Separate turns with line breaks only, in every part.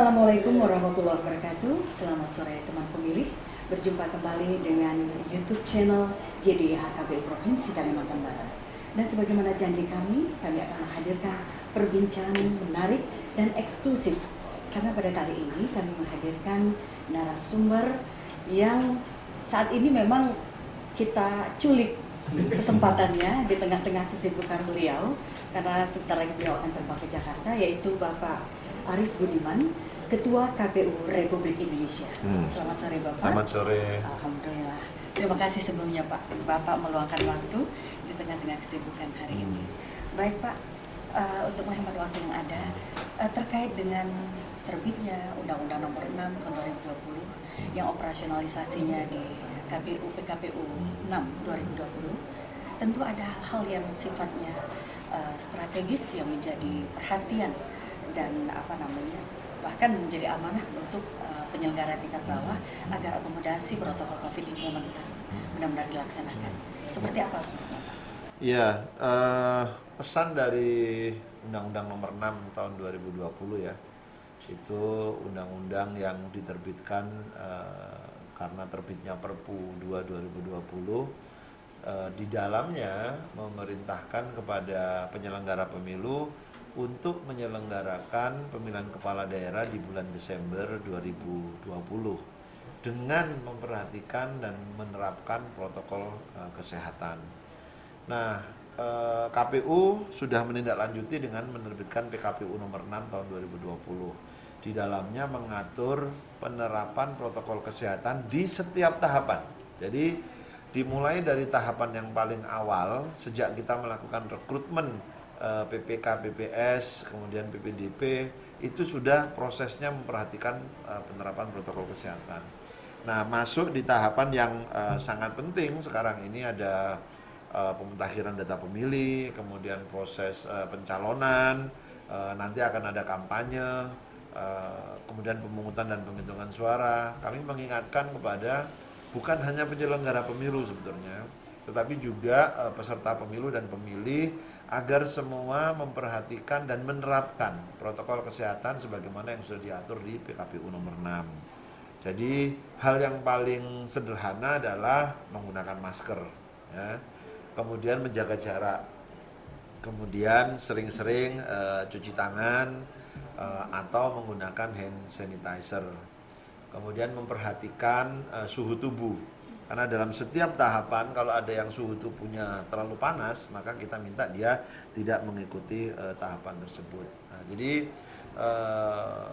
Assalamualaikum warahmatullahi wabarakatuh. Selamat sore teman pemilih. Berjumpa kembali dengan YouTube channel JDHKBU Provinsi Kalimantan Barat. Dan sebagaimana janji kami, kami akan menghadirkan perbincangan menarik dan eksklusif. Karena pada kali ini kami menghadirkan narasumber yang saat ini memang kita culik kesempatannya di tengah-tengah kesibukan beliau karena sebentar lagi beliau akan terbang ke Jakarta yaitu Bapak Arif Budiman, Ketua KPU Republik Indonesia.
Hmm.
Selamat sore Bapak.
Selamat sore.
Alhamdulillah. Terima kasih sebelumnya Pak. Bapak meluangkan waktu di tengah-tengah kesibukan hari
Hmm.
ini. Baik Pak, eh, untuk menghemat waktu yang ada eh, terkait dengan terbitnya Undang-Undang Nomor 6 Tahun 2020 yang operasionalisasinya di KPU PKPU 6 2020 tentu ada hal-hal yang sifatnya eh, strategis yang menjadi perhatian dan apa namanya bahkan menjadi amanah untuk eh, penyelenggara tingkat bawah agar akomodasi protokol COVID ini benar-benar dilaksanakan. Seperti apa?
Iya, eh, pesan dari Undang-Undang Nomor 6 Tahun 2020 ya, itu undang-undang yang diterbitkan eh, karena terbitnya Perpu 2 2020 eh, di dalamnya memerintahkan kepada penyelenggara pemilu untuk menyelenggarakan pemilihan kepala daerah di bulan Desember 2020 dengan memperhatikan dan menerapkan protokol eh, kesehatan. Nah, eh, KPU sudah menindaklanjuti dengan menerbitkan PKPU nomor 6 tahun 2020. Di dalamnya mengatur penerapan protokol kesehatan di setiap tahapan. Jadi dimulai dari tahapan yang paling awal sejak kita melakukan rekrutmen eh, PPK, PPS, kemudian PPDP itu sudah prosesnya memperhatikan eh, penerapan protokol kesehatan. Nah, masuk di tahapan yang eh, sangat penting sekarang ini ada pemutakhiran data pemilih, kemudian proses pencalonan, nanti akan ada kampanye, kemudian pemungutan dan penghitungan suara. Kami mengingatkan kepada bukan hanya penyelenggara pemilu sebetulnya, tetapi juga eh, peserta pemilu dan pemilih agar semua memperhatikan dan menerapkan protokol kesehatan sebagaimana yang sudah diatur di PKPU nomor 6. Jadi hal yang paling sederhana adalah menggunakan masker, ya. kemudian menjaga jarak, kemudian sering-sering eh, cuci tangan eh, atau menggunakan hand sanitizer, kemudian memperhatikan eh, suhu tubuh, karena dalam setiap tahapan kalau ada yang suhu tubuhnya terlalu panas, maka kita minta dia tidak mengikuti eh, tahapan tersebut. Nah, jadi eh,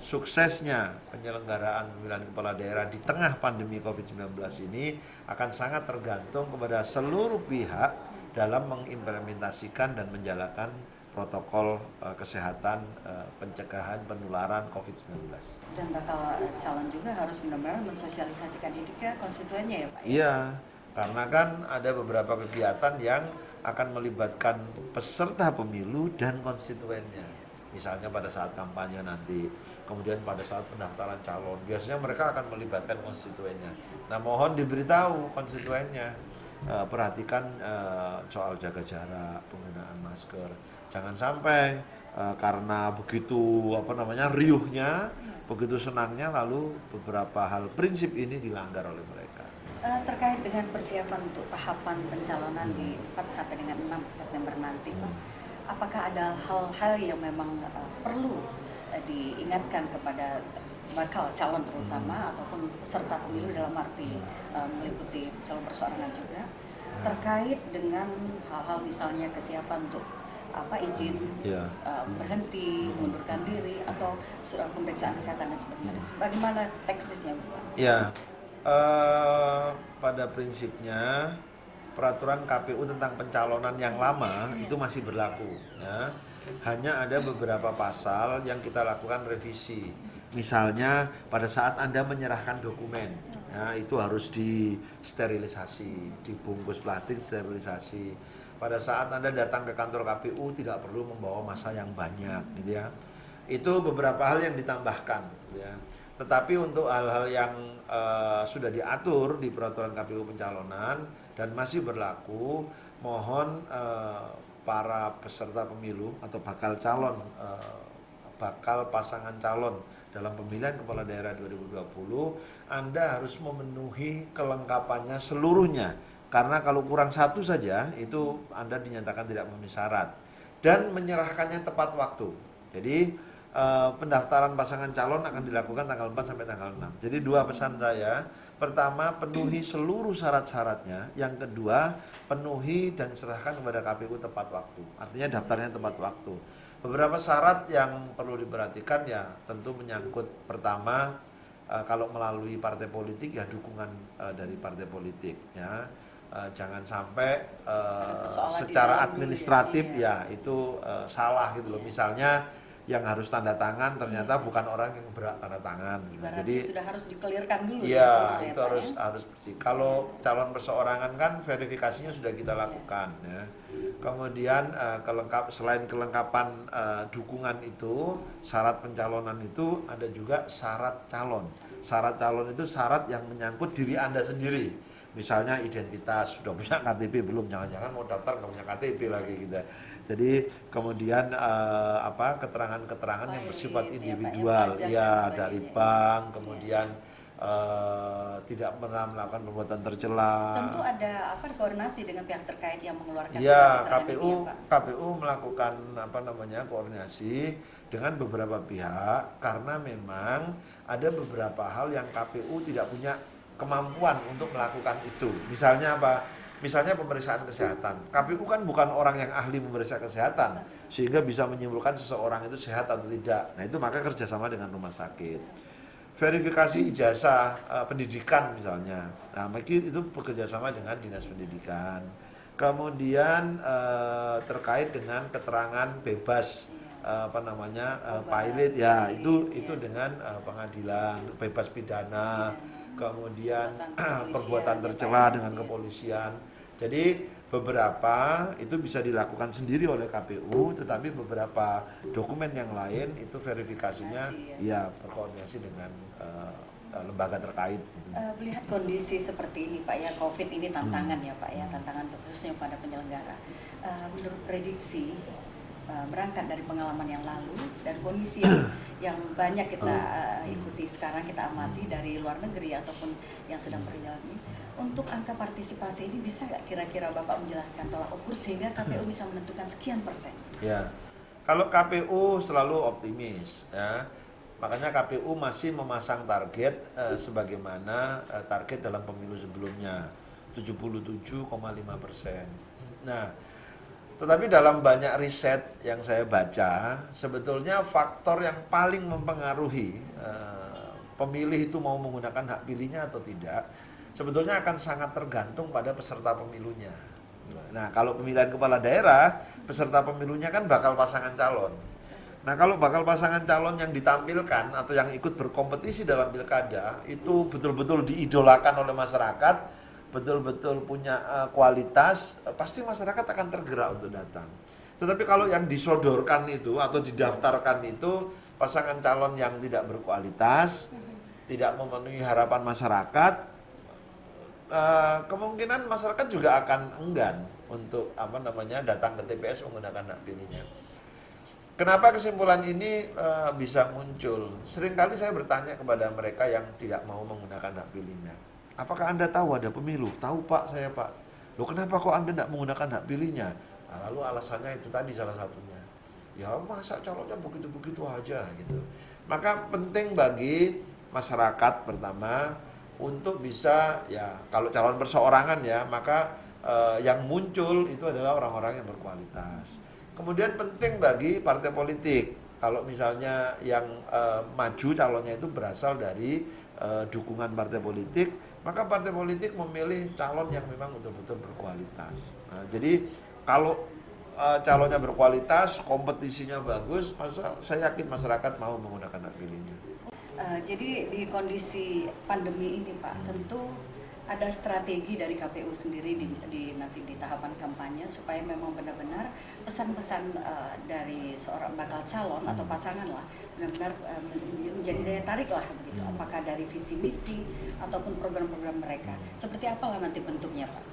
suksesnya penyelenggaraan pemilihan kepala daerah di tengah pandemi COVID-19 ini akan sangat tergantung kepada seluruh pihak dalam mengimplementasikan dan menjalankan protokol eh, kesehatan eh, pencegahan penularan COVID-19.
Dan bakal eh, calon juga harus benar-benar mensosialisasikan ini ke konstituennya ya Pak? ya?
Iya, karena kan ada beberapa kegiatan yang akan melibatkan peserta pemilu dan konstituennya. Misalnya pada saat kampanye nanti, kemudian pada saat pendaftaran calon, biasanya mereka akan melibatkan konstituennya. Nah, mohon diberitahu konstituennya, eh, perhatikan eh, soal jaga jarak, penggunaan masker. Jangan sampai eh, karena begitu apa namanya riuhnya, begitu senangnya lalu beberapa hal prinsip ini dilanggar oleh mereka.
Eh, terkait dengan persiapan untuk tahapan pencalonan di 4 sampai dengan 6 September nanti, Pak, apakah ada hal-hal yang memang eh, perlu eh, diingatkan kepada bakal calon terutama ataupun peserta pemilu dalam arti eh, meliputi calon perseorangan juga terkait dengan hal-hal misalnya kesiapan untuk apa izin
Ya.
eh, berhenti, mundurkan diri atau surat pemeriksaan kesehatan dan sebagainya. Bagaimana teknisnya, Pak?
Ya, eh, pada prinsipnya peraturan KPU tentang pencalonan yang lama itu masih berlaku. Ya. Hanya ada beberapa pasal yang kita lakukan revisi. Misalnya pada saat Anda menyerahkan dokumen, ya, itu harus disterilisasi, dibungkus plastik sterilisasi. Pada saat Anda datang ke kantor KPU tidak perlu membawa masa yang banyak, gitu ya. Itu beberapa hal yang ditambahkan, gitu ya. Tetapi untuk hal-hal yang eh, sudah diatur di peraturan KPU pencalonan dan masih berlaku, mohon eh, para peserta pemilu atau bakal calon eh, bakal pasangan calon dalam pemilihan kepala daerah 2020, Anda harus memenuhi kelengkapannya seluruhnya. Karena kalau kurang satu saja, itu Anda dinyatakan tidak memenuhi syarat. Dan menyerahkannya tepat waktu. Jadi eh, pendaftaran pasangan calon akan dilakukan tanggal 4 sampai tanggal 6. Jadi dua pesan saya. Pertama, penuhi seluruh syarat-syaratnya. Yang kedua, penuhi dan serahkan kepada KPU tepat waktu. Artinya daftarnya tepat waktu. Beberapa syarat yang perlu diperhatikan ya tentu menyangkut pertama uh, kalau melalui partai politik ya dukungan uh, dari partai politik ya. Uh, jangan sampai uh, secara administratif ya, ya itu uh, salah gitu loh. Misalnya yang harus tanda tangan ternyata iya. bukan orang yang berat tanda tangan.
Ibaratnya Jadi sudah harus dikelirkan dulu.
Iya, itu ya, harus ya? harus bersih. Kalau calon perseorangan kan verifikasinya sudah kita lakukan ya. Kemudian uh, kelengkap selain kelengkapan uh, dukungan itu, syarat pencalonan itu ada juga syarat calon. Syarat calon itu syarat yang menyangkut diri Anda sendiri. Misalnya identitas, sudah punya KTP belum? Jangan-jangan mau daftar nggak punya KTP lagi kita. Jadi kemudian uh, apa keterangan-keterangan yang bersifat individual, ya, dari bank, kemudian uh, tidak pernah melakukan perbuatan tercela.
Tentu ada apa koordinasi dengan pihak terkait yang mengeluarkan
ya, KPU ini, ya, KPU melakukan apa namanya koordinasi dengan beberapa pihak karena memang ada beberapa hal yang KPU tidak punya kemampuan untuk melakukan itu. Misalnya apa? Misalnya pemeriksaan kesehatan. KPU kan bukan orang yang ahli memeriksa kesehatan sehingga bisa menyimpulkan seseorang itu sehat atau tidak. Nah, itu maka kerjasama dengan rumah sakit verifikasi ijazah uh, pendidikan misalnya. Nah, mungkin itu bekerjasama dengan dinas pendidikan. Kemudian uh, terkait dengan keterangan bebas uh, apa namanya uh, pilot ya itu itu dengan uh, pengadilan bebas pidana, kemudian perbuatan ya, tercela dengan kepolisian. Jadi beberapa itu bisa dilakukan sendiri oleh KPU, tetapi beberapa dokumen yang lain itu verifikasinya ya. ya berkoordinasi dengan uh, lembaga terkait.
Uh, melihat kondisi seperti ini Pak ya, COVID ini tantangan hmm. ya Pak ya, tantangan khususnya pada penyelenggara. Uh, menurut prediksi uh, berangkat dari pengalaman yang lalu dan kondisi yang, yang banyak kita uh, ikuti sekarang kita amati dari luar negeri ataupun yang sedang berjalan ini untuk angka partisipasi ini bisa nggak kira-kira Bapak menjelaskan tolak ukur sehingga KPU bisa menentukan sekian persen?
Ya, kalau KPU selalu optimis ya. Makanya KPU masih memasang target eh, sebagaimana eh, target dalam pemilu sebelumnya 77,5 persen. Nah, tetapi dalam banyak riset yang saya baca, sebetulnya faktor yang paling mempengaruhi eh, pemilih itu mau menggunakan hak pilihnya atau tidak sebetulnya akan sangat tergantung pada peserta pemilunya. Nah, kalau pemilihan kepala daerah, peserta pemilunya kan bakal pasangan calon. Nah, kalau bakal pasangan calon yang ditampilkan atau yang ikut berkompetisi dalam pilkada itu betul-betul diidolakan oleh masyarakat, betul-betul punya uh, kualitas, uh, pasti masyarakat akan tergerak untuk datang. Tetapi kalau yang disodorkan itu atau didaftarkan itu pasangan calon yang tidak berkualitas, tidak memenuhi harapan masyarakat, uh, kemungkinan masyarakat juga akan enggan untuk apa namanya datang ke TPS menggunakan hak pilihnya. Kenapa kesimpulan ini uh, bisa muncul? Seringkali saya bertanya kepada mereka yang tidak mau menggunakan hak pilihnya. Apakah Anda tahu ada pemilu? Tahu Pak, saya Pak. Loh kenapa kok Anda tidak menggunakan hak pilihnya? Nah, lalu alasannya itu tadi salah satunya. Ya masa calonnya begitu-begitu aja gitu. Maka penting bagi masyarakat pertama untuk bisa ya kalau calon perseorangan ya maka eh, yang muncul itu adalah orang-orang yang berkualitas. Kemudian penting bagi partai politik kalau misalnya yang eh, maju calonnya itu berasal dari eh, dukungan partai politik, maka partai politik memilih calon yang memang betul-betul berkualitas. Nah, jadi kalau eh, calonnya berkualitas, kompetisinya bagus, masa saya yakin masyarakat mau menggunakan hak pilihnya.
Uh, jadi di kondisi pandemi ini Pak, tentu ada strategi dari KPU sendiri di, di nanti di tahapan kampanye supaya memang benar-benar pesan-pesan uh, dari seorang bakal calon atau hmm. pasangan lah benar-benar uh, menjadi daya tarik lah begitu. Hmm. Apakah dari visi misi ataupun program-program mereka. Seperti apalah nanti bentuknya Pak?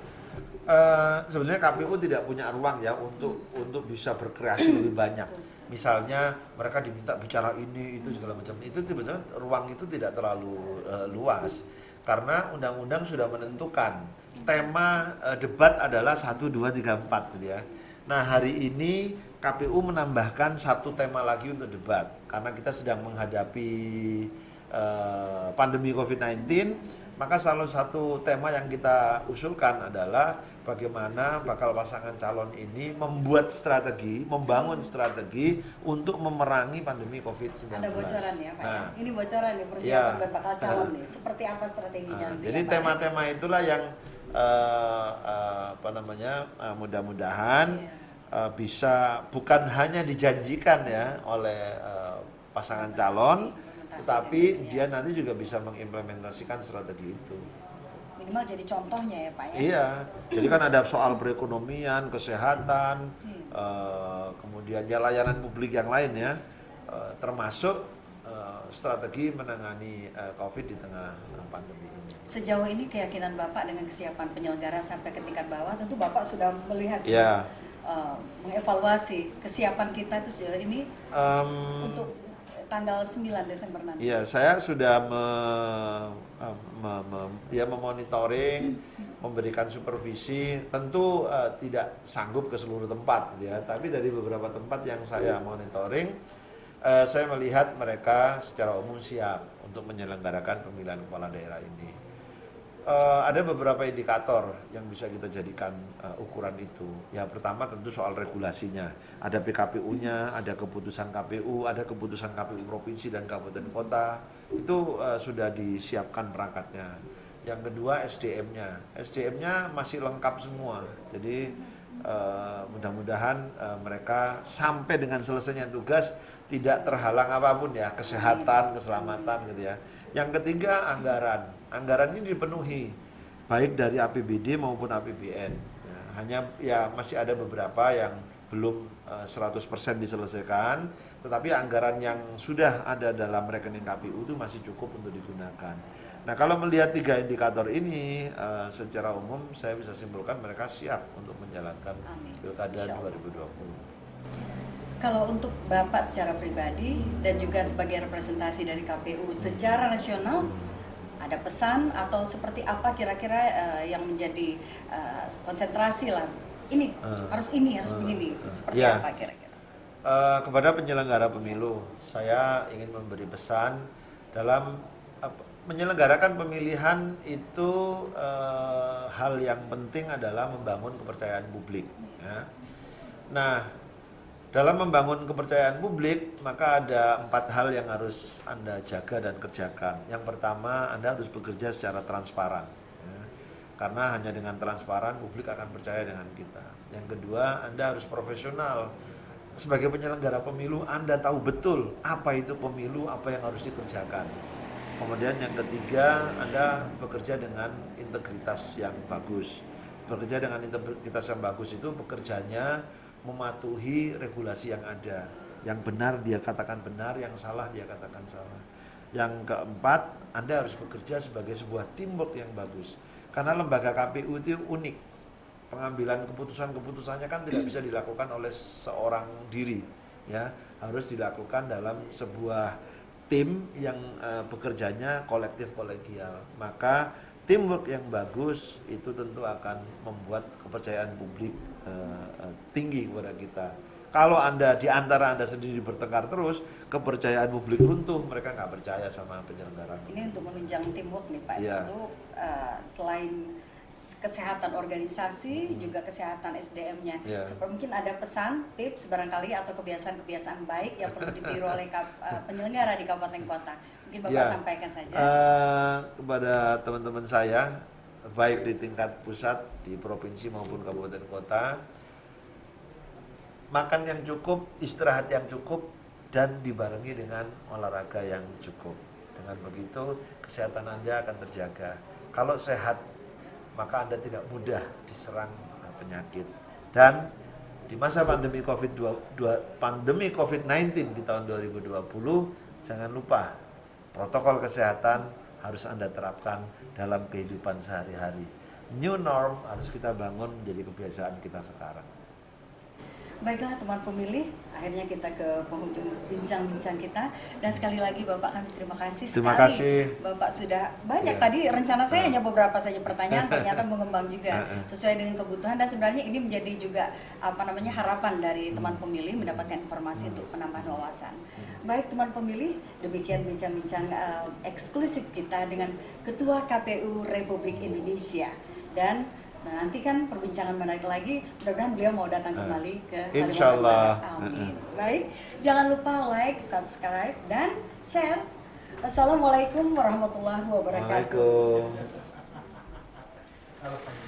Uh, sebenarnya KPU tidak punya ruang ya untuk untuk bisa berkreasi lebih banyak. misalnya mereka diminta bicara ini itu segala macam itu sebetulnya ruang itu tidak terlalu uh, luas karena undang-undang sudah menentukan tema uh, debat adalah 1 2 3 4 gitu ya. Nah, hari ini KPU menambahkan satu tema lagi untuk debat karena kita sedang menghadapi uh, pandemi Covid-19 maka salah satu tema yang kita usulkan adalah bagaimana bakal pasangan calon ini membuat strategi, membangun strategi untuk memerangi pandemi COVID-19.
Ada bocoran ya Pak? Ya? Nah, ini bocoran nih persiapan ya, bakal calon nih. Seperti apa strateginya?
Nah, jadi ya? tema-tema itulah yang uh, uh, apa namanya uh, mudah-mudahan yeah. Uh, bisa bukan hanya dijanjikan ya oleh uh, pasangan calon tetapi ya. dia nanti juga bisa mengimplementasikan strategi itu
minimal jadi contohnya ya Pak ya
iya jadi kan ada soal perekonomian kesehatan hmm. uh, kemudian ya layanan publik yang lain ya uh, termasuk uh, strategi menangani uh, COVID di tengah pandemi ini
sejauh ini keyakinan Bapak dengan kesiapan penyelenggara sampai ke tingkat bawah tentu Bapak sudah melihat
ya.
Uh, mengevaluasi kesiapan kita itu sejauh ini um, untuk tanggal 9 Desember nanti?
Iya, saya sudah me, me, me, ya memonitoring, memberikan supervisi. Tentu uh, tidak sanggup ke seluruh tempat, ya. Tapi dari beberapa tempat yang saya monitoring, uh, saya melihat mereka secara umum siap untuk menyelenggarakan pemilihan kepala daerah ini uh, ada beberapa indikator yang bisa kita jadikan uh, ukuran itu. Ya pertama tentu soal regulasinya. Ada PKPU-nya, ada keputusan KPU, ada keputusan KPU provinsi dan kabupaten kota. Itu uh, sudah disiapkan perangkatnya. Yang kedua SDM-nya. SDM-nya masih lengkap semua. Jadi uh, mudah-mudahan uh, mereka sampai dengan selesainya tugas tidak terhalang apa pun ya, kesehatan, keselamatan gitu ya. Yang ketiga anggaran anggaran ini dipenuhi baik dari APBD maupun APBN. Ya, hanya ya masih ada beberapa yang belum uh, eh, 100% diselesaikan, tetapi anggaran yang sudah ada dalam rekening KPU itu masih cukup untuk digunakan. Nah, kalau melihat tiga indikator ini uh, secara umum saya bisa simpulkan mereka siap untuk menjalankan Pilkada 2020.
Kalau untuk Bapak secara pribadi dan juga sebagai representasi dari KPU secara nasional, ada pesan atau seperti apa kira-kira uh, yang menjadi uh, konsentrasi lah ini uh, harus ini harus uh, begini seperti ya. apa kira-kira
uh, kepada penyelenggara pemilu saya ingin memberi pesan dalam uh, menyelenggarakan pemilihan itu uh, hal yang penting adalah membangun kepercayaan publik ya. nah dalam membangun kepercayaan publik, maka ada empat hal yang harus Anda jaga dan kerjakan. Yang pertama, Anda harus bekerja secara transparan. Ya. Karena hanya dengan transparan, publik akan percaya dengan kita. Yang kedua, Anda harus profesional. Sebagai penyelenggara pemilu, Anda tahu betul apa itu pemilu, apa yang harus dikerjakan. Kemudian yang ketiga, Anda bekerja dengan integritas yang bagus. Bekerja dengan integritas yang bagus itu bekerjanya mematuhi regulasi yang ada. Yang benar dia katakan benar, yang salah dia katakan salah. Yang keempat, Anda harus bekerja sebagai sebuah teamwork yang bagus. Karena lembaga KPU itu unik. Pengambilan keputusan-keputusannya kan tidak bisa dilakukan oleh seorang diri, ya. Harus dilakukan dalam sebuah tim yang uh, bekerjanya kolektif kolegial. Maka teamwork yang bagus itu tentu akan membuat kepercayaan publik uh, tinggi kepada kita. Kalau anda di antara anda sendiri bertengkar terus, kepercayaan publik runtuh, mereka nggak percaya sama penyelenggara.
Ini untuk menunjang teamwork nih Pak. Ya. Itu uh, selain kesehatan organisasi hmm. juga kesehatan SDM-nya. Yeah. Seperti mungkin ada pesan, tips barangkali atau kebiasaan-kebiasaan baik yang perlu ditiru oleh kap, uh, penyelenggara di kabupaten kota. Mungkin Bapak yeah. sampaikan saja.
Uh, kepada teman-teman saya baik di tingkat pusat di provinsi maupun kabupaten kota makan yang cukup istirahat yang cukup dan dibarengi dengan olahraga yang cukup dengan begitu kesehatan anda akan terjaga kalau sehat maka anda tidak mudah diserang penyakit dan di masa pandemi COVID 2, pandemi COVID-19 di tahun 2020 jangan lupa protokol kesehatan harus Anda terapkan dalam kehidupan sehari-hari. New norm harus kita bangun menjadi kebiasaan kita sekarang.
Baiklah teman pemilih, akhirnya kita ke penghujung bincang-bincang kita dan sekali lagi Bapak kami terima kasih
Terima
sekali.
kasih.
Bapak sudah banyak
Iya.
tadi rencana saya
Ah.
hanya beberapa saja pertanyaan ternyata mengembang juga
Ah, ah.
sesuai dengan kebutuhan dan sebenarnya ini menjadi juga apa namanya harapan dari
Hmm.
teman pemilih mendapatkan informasi untuk penambahan wawasan. Baik teman pemilih, demikian bincang-bincang eh, eksklusif kita dengan Ketua KPU Republik Indonesia dan Nah, nanti kan perbincangan menarik lagi, mudah-mudahan beliau mau datang
Ah.
kembali ke
Insya Allah.
Barat. Amin. Baik, jangan lupa like, subscribe, dan share. Assalamualaikum warahmatullahi wabarakatuh.
Waalaikumsalam.